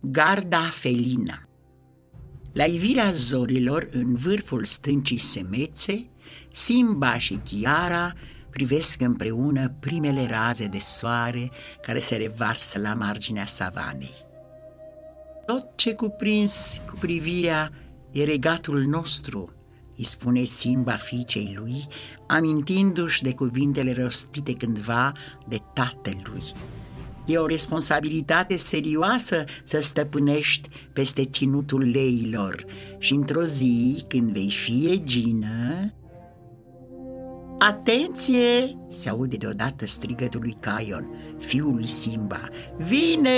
Garda felină La ivirea zorilor, în vârful stâncii semețe, Simba și Chiara privesc împreună primele raze de soare care se revarsă la marginea savanei. Tot ce cuprins cu privirea e regatul nostru, îi spune Simba fiicei lui, amintindu-și de cuvintele rostite cândva de tatălui. E o responsabilitate serioasă să stăpânești peste ținutul leilor și într-o zi, când vei fi regină... Atenție! se aude deodată strigătul lui Caion, fiul lui Simba. Vine!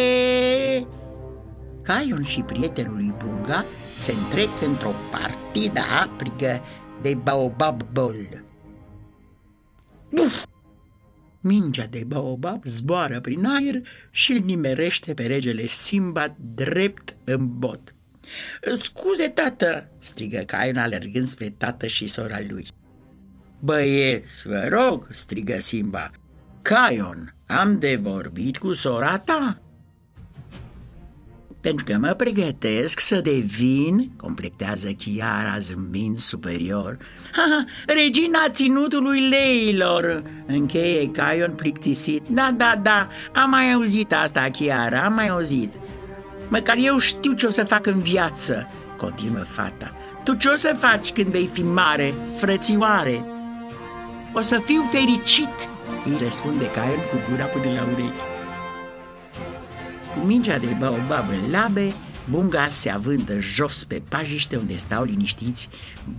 Caion și prietenul lui Bunga se întrec într-o partidă aprigă de baobab bol. Buf! Mingea de baobab zboară prin aer și îl nimerește pe regele Simba drept în bot. Scuze, tată!" strigă Caion alergând spre tată și sora lui. Băieți, vă rog!" strigă Simba. Caion, am de vorbit cu sora ta!" Pentru că mă pregătesc să devin, completează Chiara zâmbind superior, ha, regina ținutului leilor, încheie Caion plictisit. Da, da, da, am mai auzit asta, Chiara, am mai auzit. Măcar eu știu ce o să fac în viață, continuă fata. Tu ce o să faci când vei fi mare, frățioare? O să fiu fericit, îi răspunde Caion cu gura până la urechi. Cu mingea de baobab în labe, Bunga se avântă jos pe pajiște unde stau liniștiți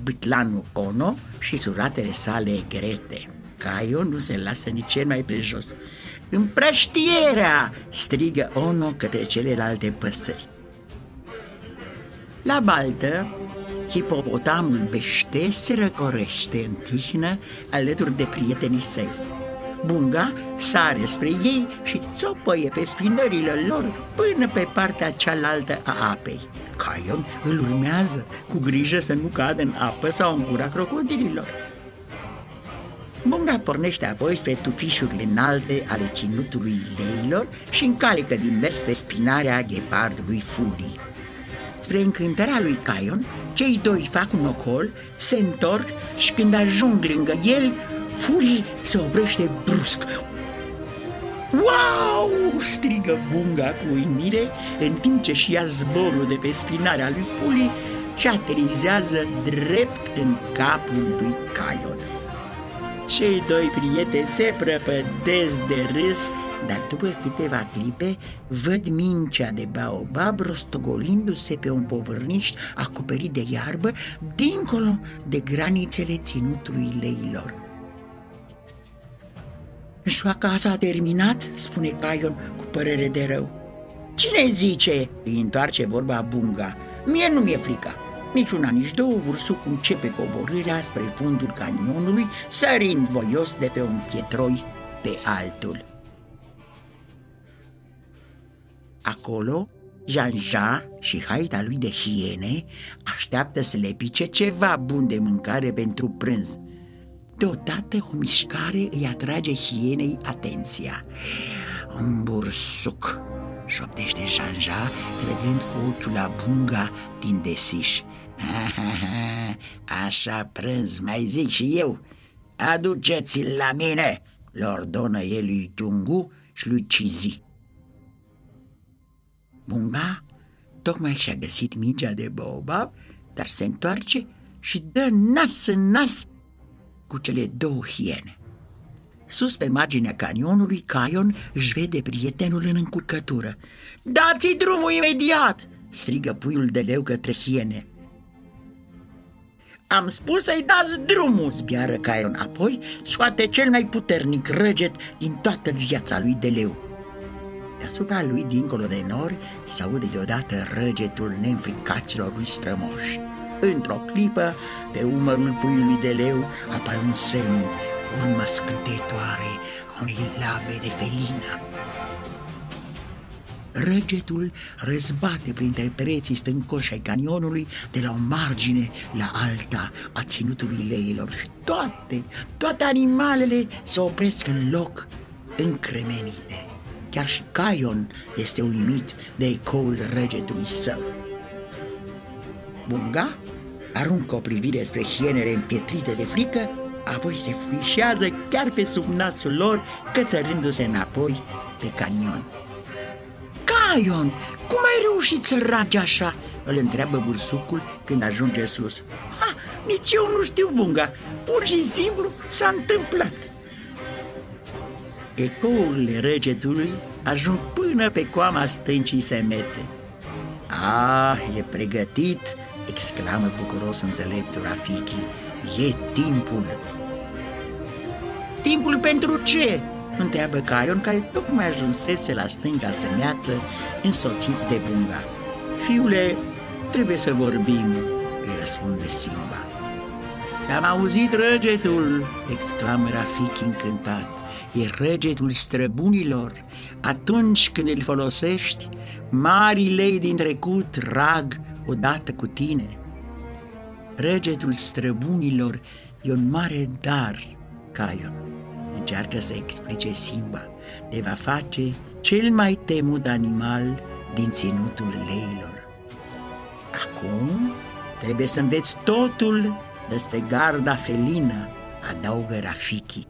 Bâtlanul Ono și suratele sale Grete. Caio nu se lasă nici cel mai prejos. Împrăștierea! strigă Ono către celelalte păsări. La baltă, hipopotamul bește se răcorește în tihnă alături de prietenii săi. Bunga sare spre ei și țopăie pe spinările lor până pe partea cealaltă a apei. Caion îl urmează, cu grijă să nu cadă în apă sau în gura crocodililor. Bunga pornește apoi spre tufișurile înalte ale ținutului leilor și încalecă din mers pe spinarea ghepardului Fuli. Spre încântarea lui Caion, cei doi fac un ocol, se întorc și când ajung lângă el, Furii se oprește brusc. Wow! strigă Bunga cu uimire în timp ce și șia zborul de pe spinarea lui Fuli și aterizează drept în capul lui Caion. Cei doi prieteni se prăpădesc de râs, dar după câteva clipe văd mincea de baobab rostogolindu-se pe un povărniș acoperit de iarbă dincolo de granițele ținutului leilor. Joaca s-a terminat, spune Caion cu părere de rău. Cine zice? Îi întoarce vorba Bunga. Mie nu mi-e frică. Nici una, nici două, ursuc începe coborârea spre fundul canionului, sărind voios de pe un pietroi pe altul. Acolo, Jean-Jean și haita lui de hiene așteaptă să le pice ceva bun de mâncare pentru prânz – Deodată o mișcare îi atrage hienei atenția. Un bursuc, șoptește Janja, credând cu ochiul la bunga din desiș. Așa prânz, mai zic și eu. Aduceți-l la mine, le ordonă el lui Tungu și lui Cizi. Bunga tocmai și-a găsit mingea de baobab, dar se întoarce și dă nas în nas cu cele două hiene. Sus pe marginea canionului, Caion își vede prietenul în încurcătură. Dați-i drumul imediat!" strigă puiul de leu către hiene. Am spus să-i dați drumul, zbiară Caion. Apoi scoate cel mai puternic răget din toată viața lui de leu. Deasupra lui, dincolo de nori, se aude deodată răgetul neînfricaților lui strămoși. Într-o clipă, pe umărul puiului de leu apare un semn, urmă scântetoare a unei labe de felină. Răgetul răzbate printre pereții stâncoși ai canionului de la o margine la alta a ținutului leilor și toate, toate animalele se opresc în loc încremenite. Chiar și Caion este uimit de ecoul regetului său. Bunga aruncă o privire spre hienele împietrite de frică, apoi se frișează chiar pe sub nasul lor, cățărându-se înapoi pe canion. Caion, cum ai reușit să ragi așa?" îl întreabă bursucul când ajunge sus. Ha, nici eu nu știu, bunga, pur și simplu s-a întâmplat. Ecourile regetului ajung până pe coama stâncii semețe. Ah, e pregătit, exclamă bucuros înțeleptul Rafiki. E timpul. Timpul pentru ce? întreabă Caion, care tocmai ajunsese la stânga semeață, însoțit de bunga. Fiule, trebuie să vorbim, îi răspunde Simba. Ți-am auzit răgetul, exclamă Rafiki încântat. E răgetul străbunilor. Atunci când îl folosești, marii lei din trecut rag odată cu tine. Răgetul străbunilor e un mare dar, Caion. Încearcă să explice Simba. Te va face cel mai temut animal din ținutul leilor. Acum trebuie să înveți totul despre garda felină, adaugă Rafiki.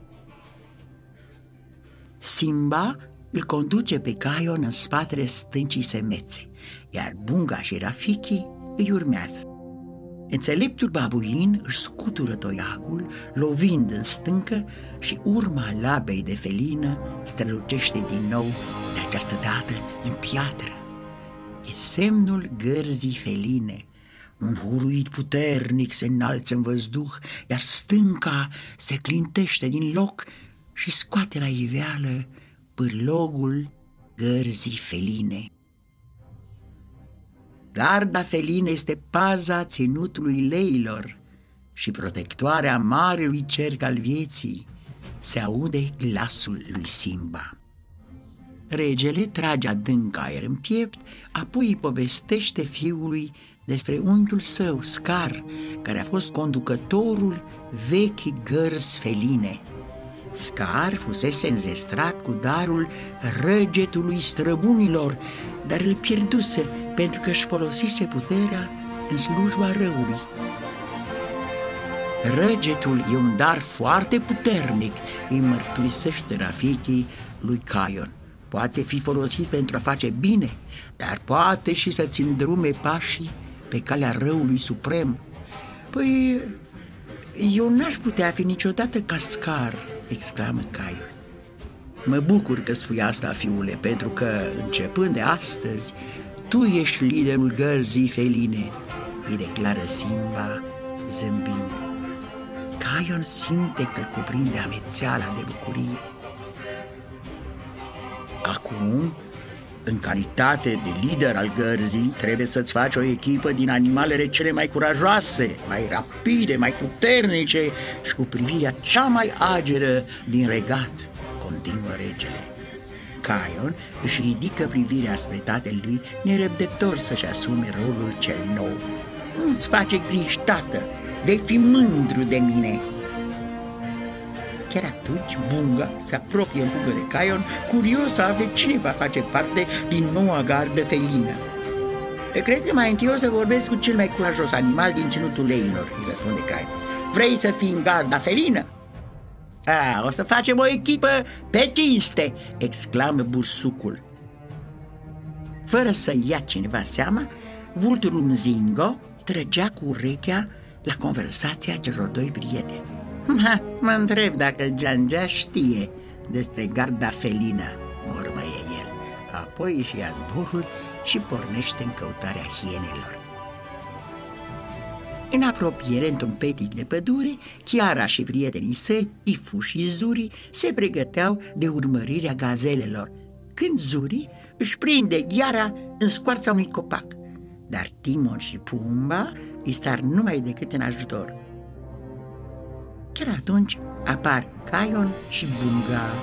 Simba îl conduce pe Caion în spatele stâncii semețe, iar Bunga și Rafiki îi urmează. Înțeleptul babuin își scutură toiagul, lovind în stâncă și urma labei de felină strălucește din nou, de această dată în piatră. E semnul gărzii feline. Un huruit puternic se înalță în văzduh, iar stânca se clintește din loc și scoate la iveală pârlogul gărzii feline. Garda felină este paza ținutului leilor și protectoarea marelui cerc al vieții. Se aude glasul lui Simba. Regele trage adânc aer în piept, apoi îi povestește fiului despre unchiul său, Scar, care a fost conducătorul vechii gărzi feline. Scar fusese înzestrat cu darul răgetului străbunilor, dar îl pierduse pentru că își folosise puterea în slujba răului. Răgetul e un dar foarte puternic, îi mărturisește Rafiki lui Caion. Poate fi folosit pentru a face bine, dar poate și să-ți îndrume pașii pe calea răului suprem. Păi, eu n-aș putea fi niciodată cascar, exclamă Caion. Mă bucur că spui asta, fiule, pentru că, începând de astăzi, tu ești liderul gărzii feline, îi declară Simba, zâmbind. Caion simte că cuprinde amețeala de bucurie. Acum, în calitate de lider al gărzii, trebuie să-ți faci o echipă din animalele cele mai curajoase, mai rapide, mai puternice și cu privirea cea mai ageră din regat, continuă regele. Caion își ridică privirea spre tatălui, nerăbdător să-și asume rolul cel nou. Nu-ți face griji, tată, vei fi mândru de mine, Chiar atunci, Bunga se apropie în fugă de Caion, curios să afle cine va face parte din noua gardă felină. Cred că mai întâi o să vorbesc cu cel mai curajos animal din ținutul leilor, îi răspunde Caion. Vrei să fii în garda felină? A, o să facem o echipă pe cinste, exclamă bursucul. Fără să ia cineva seama, vulturul Mzingo trăgea cu urechea la conversația celor doi prieteni. Ma, mă întreb dacă Geangea știe despre garda felină, mormăie el. Apoi își ia zborul și pornește în căutarea hienelor. În apropiere, într-un petic de pădure, Chiara și prietenii săi, Ifu și Zuri, se pregăteau de urmărirea gazelelor, când Zuri își prinde ghiara în scoarța unui copac. Dar Timon și Pumba îi star numai decât în ajutor. Chiar atunci apar Caion și Bunga.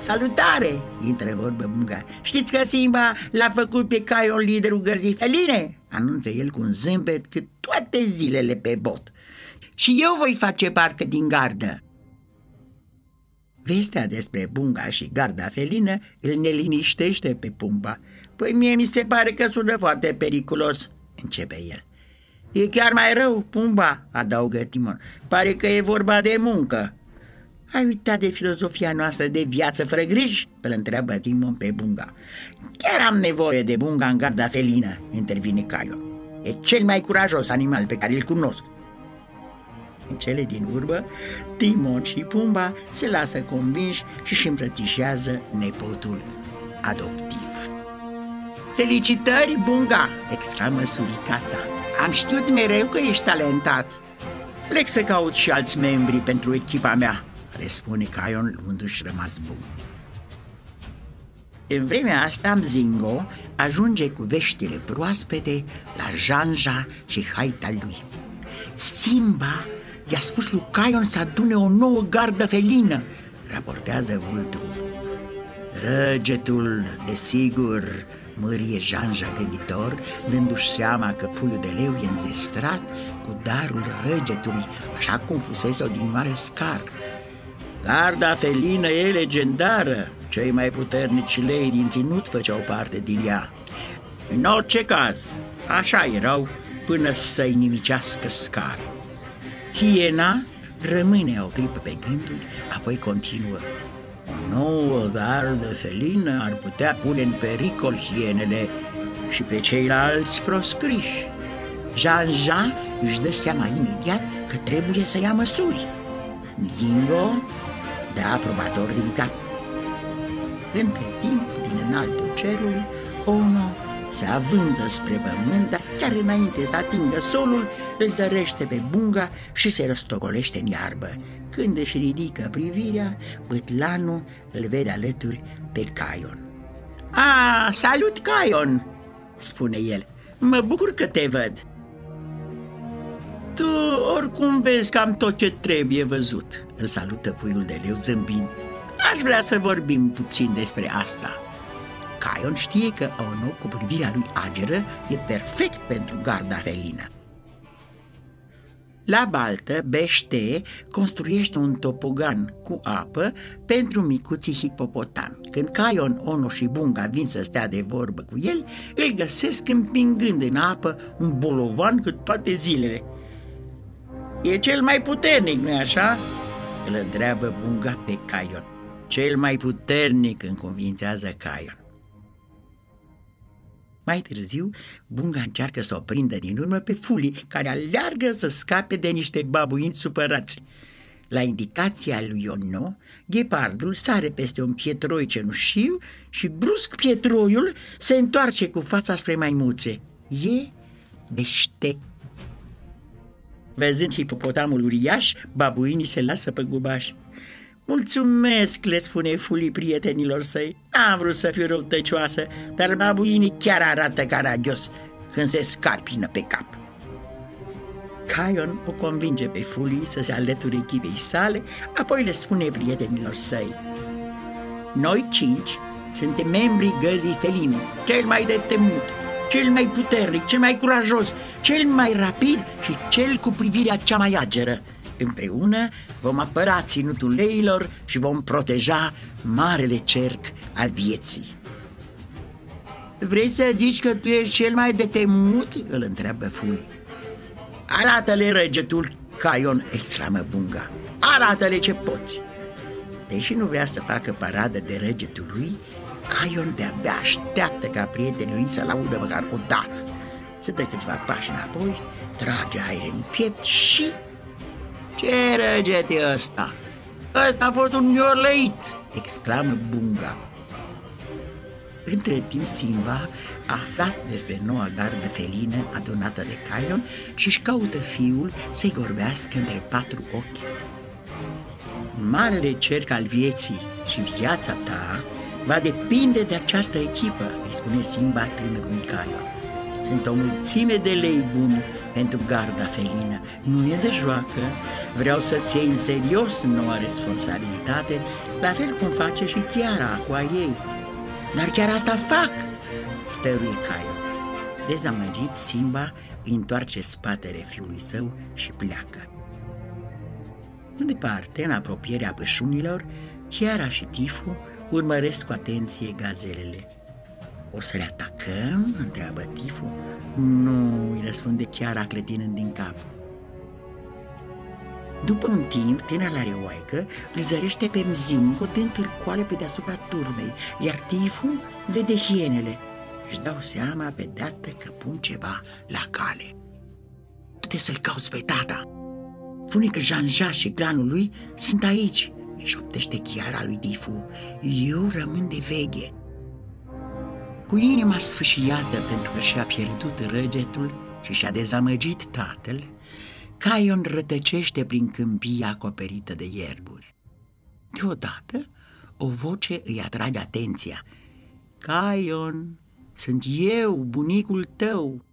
Salutare! intră vorbă Bunga. Știți că Simba l-a făcut pe Caion liderul gărzii feline? Anunță el cu un zâmbet cât toate zilele pe bot. Și eu voi face parte din gardă. Vestea despre Bunga și garda felină îl neliniștește pe Pumba. Păi mie mi se pare că sună foarte periculos, începe el. E chiar mai rău, Pumba, adaugă Timon. Pare că e vorba de muncă. Ai uitat de filozofia noastră de viață fără griji? Îl întreabă Timon pe Bunga. Chiar am nevoie de Bunga în garda felină, intervine Caio. E cel mai curajos animal pe care îl cunosc. În cele din urmă, Timon și Pumba se lasă convinși și își îmbrățișează nepotul adoptiv. Felicitări, Bunga!" exclamă suricata. Am știut mereu că ești talentat. Plec să caut și alți membri pentru echipa mea, răspunde Caion luându-și rămas bun. În vremea asta, Mzingo ajunge cu veștile proaspete la Janja și haita lui. Simba i-a spus lui Caion să adune o nouă gardă felină, raportează vulturul. Răgetul, desigur, mărie Janja gânditor, dându-și seama că puiul de leu e înzestrat cu darul răgetului, așa cum fusese odinioară scar. Garda felină e legendară, cei mai puternici lei din ținut făceau parte din ea. În orice caz, așa erau până să-i nimicească scar. Hiena rămâne o clipă pe gânduri, apoi continuă. O nouă gardă felină ar putea pune în pericol hienele și pe ceilalți proscriși. Jean-Jean își dă seama imediat că trebuie să ia măsuri. Zingo dă aprobator din cap. Între timp, din înaltul cerului, Ono se avândă spre pământ, dar chiar înainte să atingă solul, îl zărește pe bunga și se răstogolește în iarbă. Când își ridică privirea, bătlanul îl vede alături pe Caion. A, salut, Caion!" spune el. Mă bucur că te văd." Tu oricum vezi cam tot ce trebuie văzut, îl salută puiul de leu zâmbind. Aș vrea să vorbim puțin despre asta. Caion știe că Ono, cu privirea lui ageră, e perfect pentru garda felină. La baltă, Bește construiește un topogan cu apă pentru micuții hipopotami. Când Caion, Ono și Bunga vin să stea de vorbă cu el, îl găsesc împingând în apă un bolovan cât toate zilele. E cel mai puternic, nu-i așa?" îl întreabă Bunga pe Caion. Cel mai puternic, înconvințează Caion. Mai târziu, Bunga încearcă să o prindă din urmă pe Fuli, care aleargă să scape de niște babuinți supărați. La indicația lui Ionno, ghepardul sare peste un pietroi cenușiu și brusc pietroiul se întoarce cu fața spre maimuțe. E bește. Văzând hipopotamul uriaș, babuinii se lasă pe gubaș. Mulțumesc, le spune Fuli prietenilor săi. N-am vrut să fiu răutăcioasă, dar babuinii chiar arată caragios când se scarpină pe cap. Caion o convinge pe Fuli să se alăture echipei sale, apoi le spune prietenilor săi. Noi cinci suntem membrii găzii feline, cel mai de temut, cel mai puternic, cel mai curajos, cel mai rapid și cel cu privirea cea mai ageră. Împreună vom apăra ținutul leilor și vom proteja marele cerc al vieții. Vrei să zici că tu ești cel mai de temut? îl întreabă Fuli. Arată-le răgetul, Caion, exclamă Bunga. Arată-le ce poți. Deși nu vrea să facă paradă de regetul lui, Caion de-abia așteaptă ca prietenii lui să-l audă măcar o dată. Se dă câțiva pași înapoi, trage aer în piept și ce răget e ăsta? Ăsta a fost un miorleit!" exclamă Bunga. Între timp Simba a aflat despre noua gardă felină adunată de Caion și își caută fiul să-i vorbească între patru ochi. Marele cerc al vieții și viața ta va depinde de această echipă, îi spune Simba tânărului Caion. Sunt o mulțime de lei buni pentru garda felină. Nu e de joacă. Vreau să-ți iei în serios noua responsabilitate, la fel cum face și Tiara cu a ei. Dar chiar asta fac, stăruie Caio. Dezamăgit, Simba îi întoarce spatele fiului său și pleacă. Nu departe, în apropierea pășunilor, Chiara și Tifu urmăresc cu atenție gazelele. O să le atacăm? întreabă Tifu. Nu, îi răspunde Chiara clătinând din cap. După un timp, tânăra reoaică îl zărește pe Mzin cu o târcoale pe deasupra turmei, iar Tifu vede hienele. Își dau seama pe dată că pun ceva la cale. Du-te să-l cauți pe tata. Spune că jean și clanul lui sunt aici, își șoptește chiara lui Tifu. Eu rămân de veche. Cu inima sfâșiată pentru că și-a pierdut răgetul și și-a dezamăgit tatăl, Caion rătăcește prin câmpia acoperită de ierburi. Deodată, o voce îi atrage atenția. Caion, sunt eu, bunicul tău.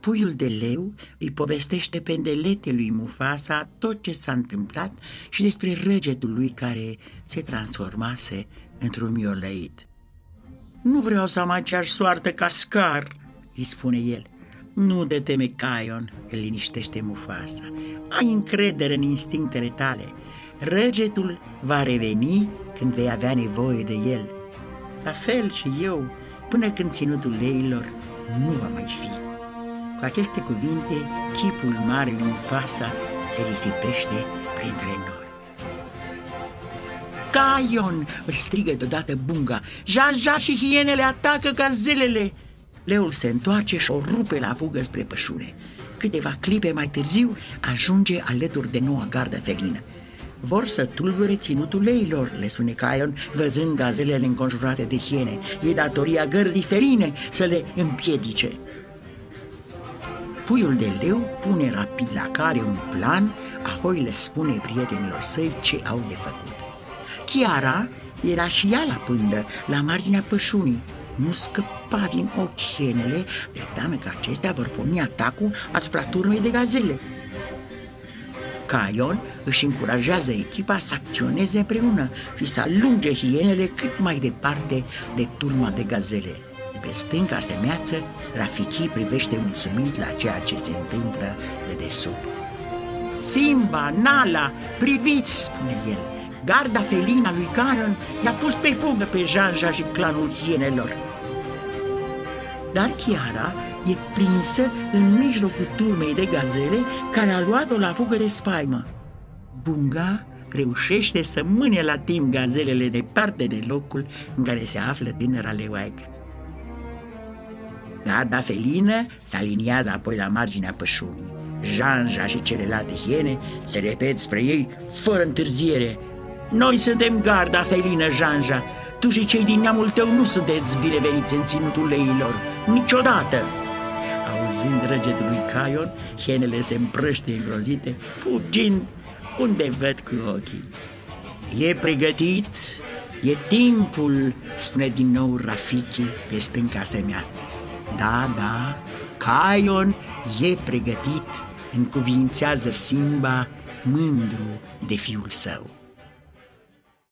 Puiul de leu îi povestește pendelete lui Mufasa tot ce s-a întâmplat și despre răgetul lui care se transformase într-un miolăit. Nu vreau să am aceeași soartă ca Scar, îi spune el. Nu de teme, Caion, îl liniștește Mufasa. Ai încredere în instinctele tale. Răgetul va reveni când vei avea nevoie de el. La fel și eu, până când ținutul leilor nu va mai fi. Cu aceste cuvinte, chipul marelui Mufasa se risipește printre nori. Caion! îl strigă deodată Bunga. Jaja și hienele atacă gazelele! Leul se întoarce și o rupe la fugă spre pășune. Câteva clipe mai târziu ajunge alături de noua gardă felină. Vor să tulbure ținutul leilor, le spune Caion, văzând gazelele înconjurate de hiene. E datoria gărzii feline să le împiedice. Puiul de leu pune rapid la cale un plan, apoi le spune prietenilor săi ce au de făcut. Chiara era și ea la pândă, la marginea pășunii. Nu scăpa din ochi hienele, de teamă că acestea vor porni atacul asupra turmei de gazele. Caion își încurajează echipa să acționeze împreună și să alunge hienele cât mai departe de turma de gazele. De pe stânga semeață, Rafiki privește mulțumit la ceea ce se întâmplă de desubt. Simba, Nala, priviți, spune el, garda felina lui Caron i-a pus pe fugă pe Janja și clanul hienelor. Dar Chiara e prinsă în mijlocul turmei de gazele care a luat-o la fugă de spaimă. Bunga reușește să mâne la timp gazelele departe de locul în care se află tânăra leoaică. Garda felină se aliniază apoi la marginea pășunii. Janja și celelalte hiene se repet spre ei fără întârziere. Noi suntem garda felină, Janja. Tu și cei din neamul tău nu sunteți bineveniți în ținutul leilor. Niciodată! Auzind răgetul lui Caion, hienele se împrăște îngrozite, fugind unde văd cu ochii. E pregătit, e timpul, spune din nou Rafiki pe stânca semeață. Da, da, Caion e pregătit, încuvințează Simba mândru de fiul său.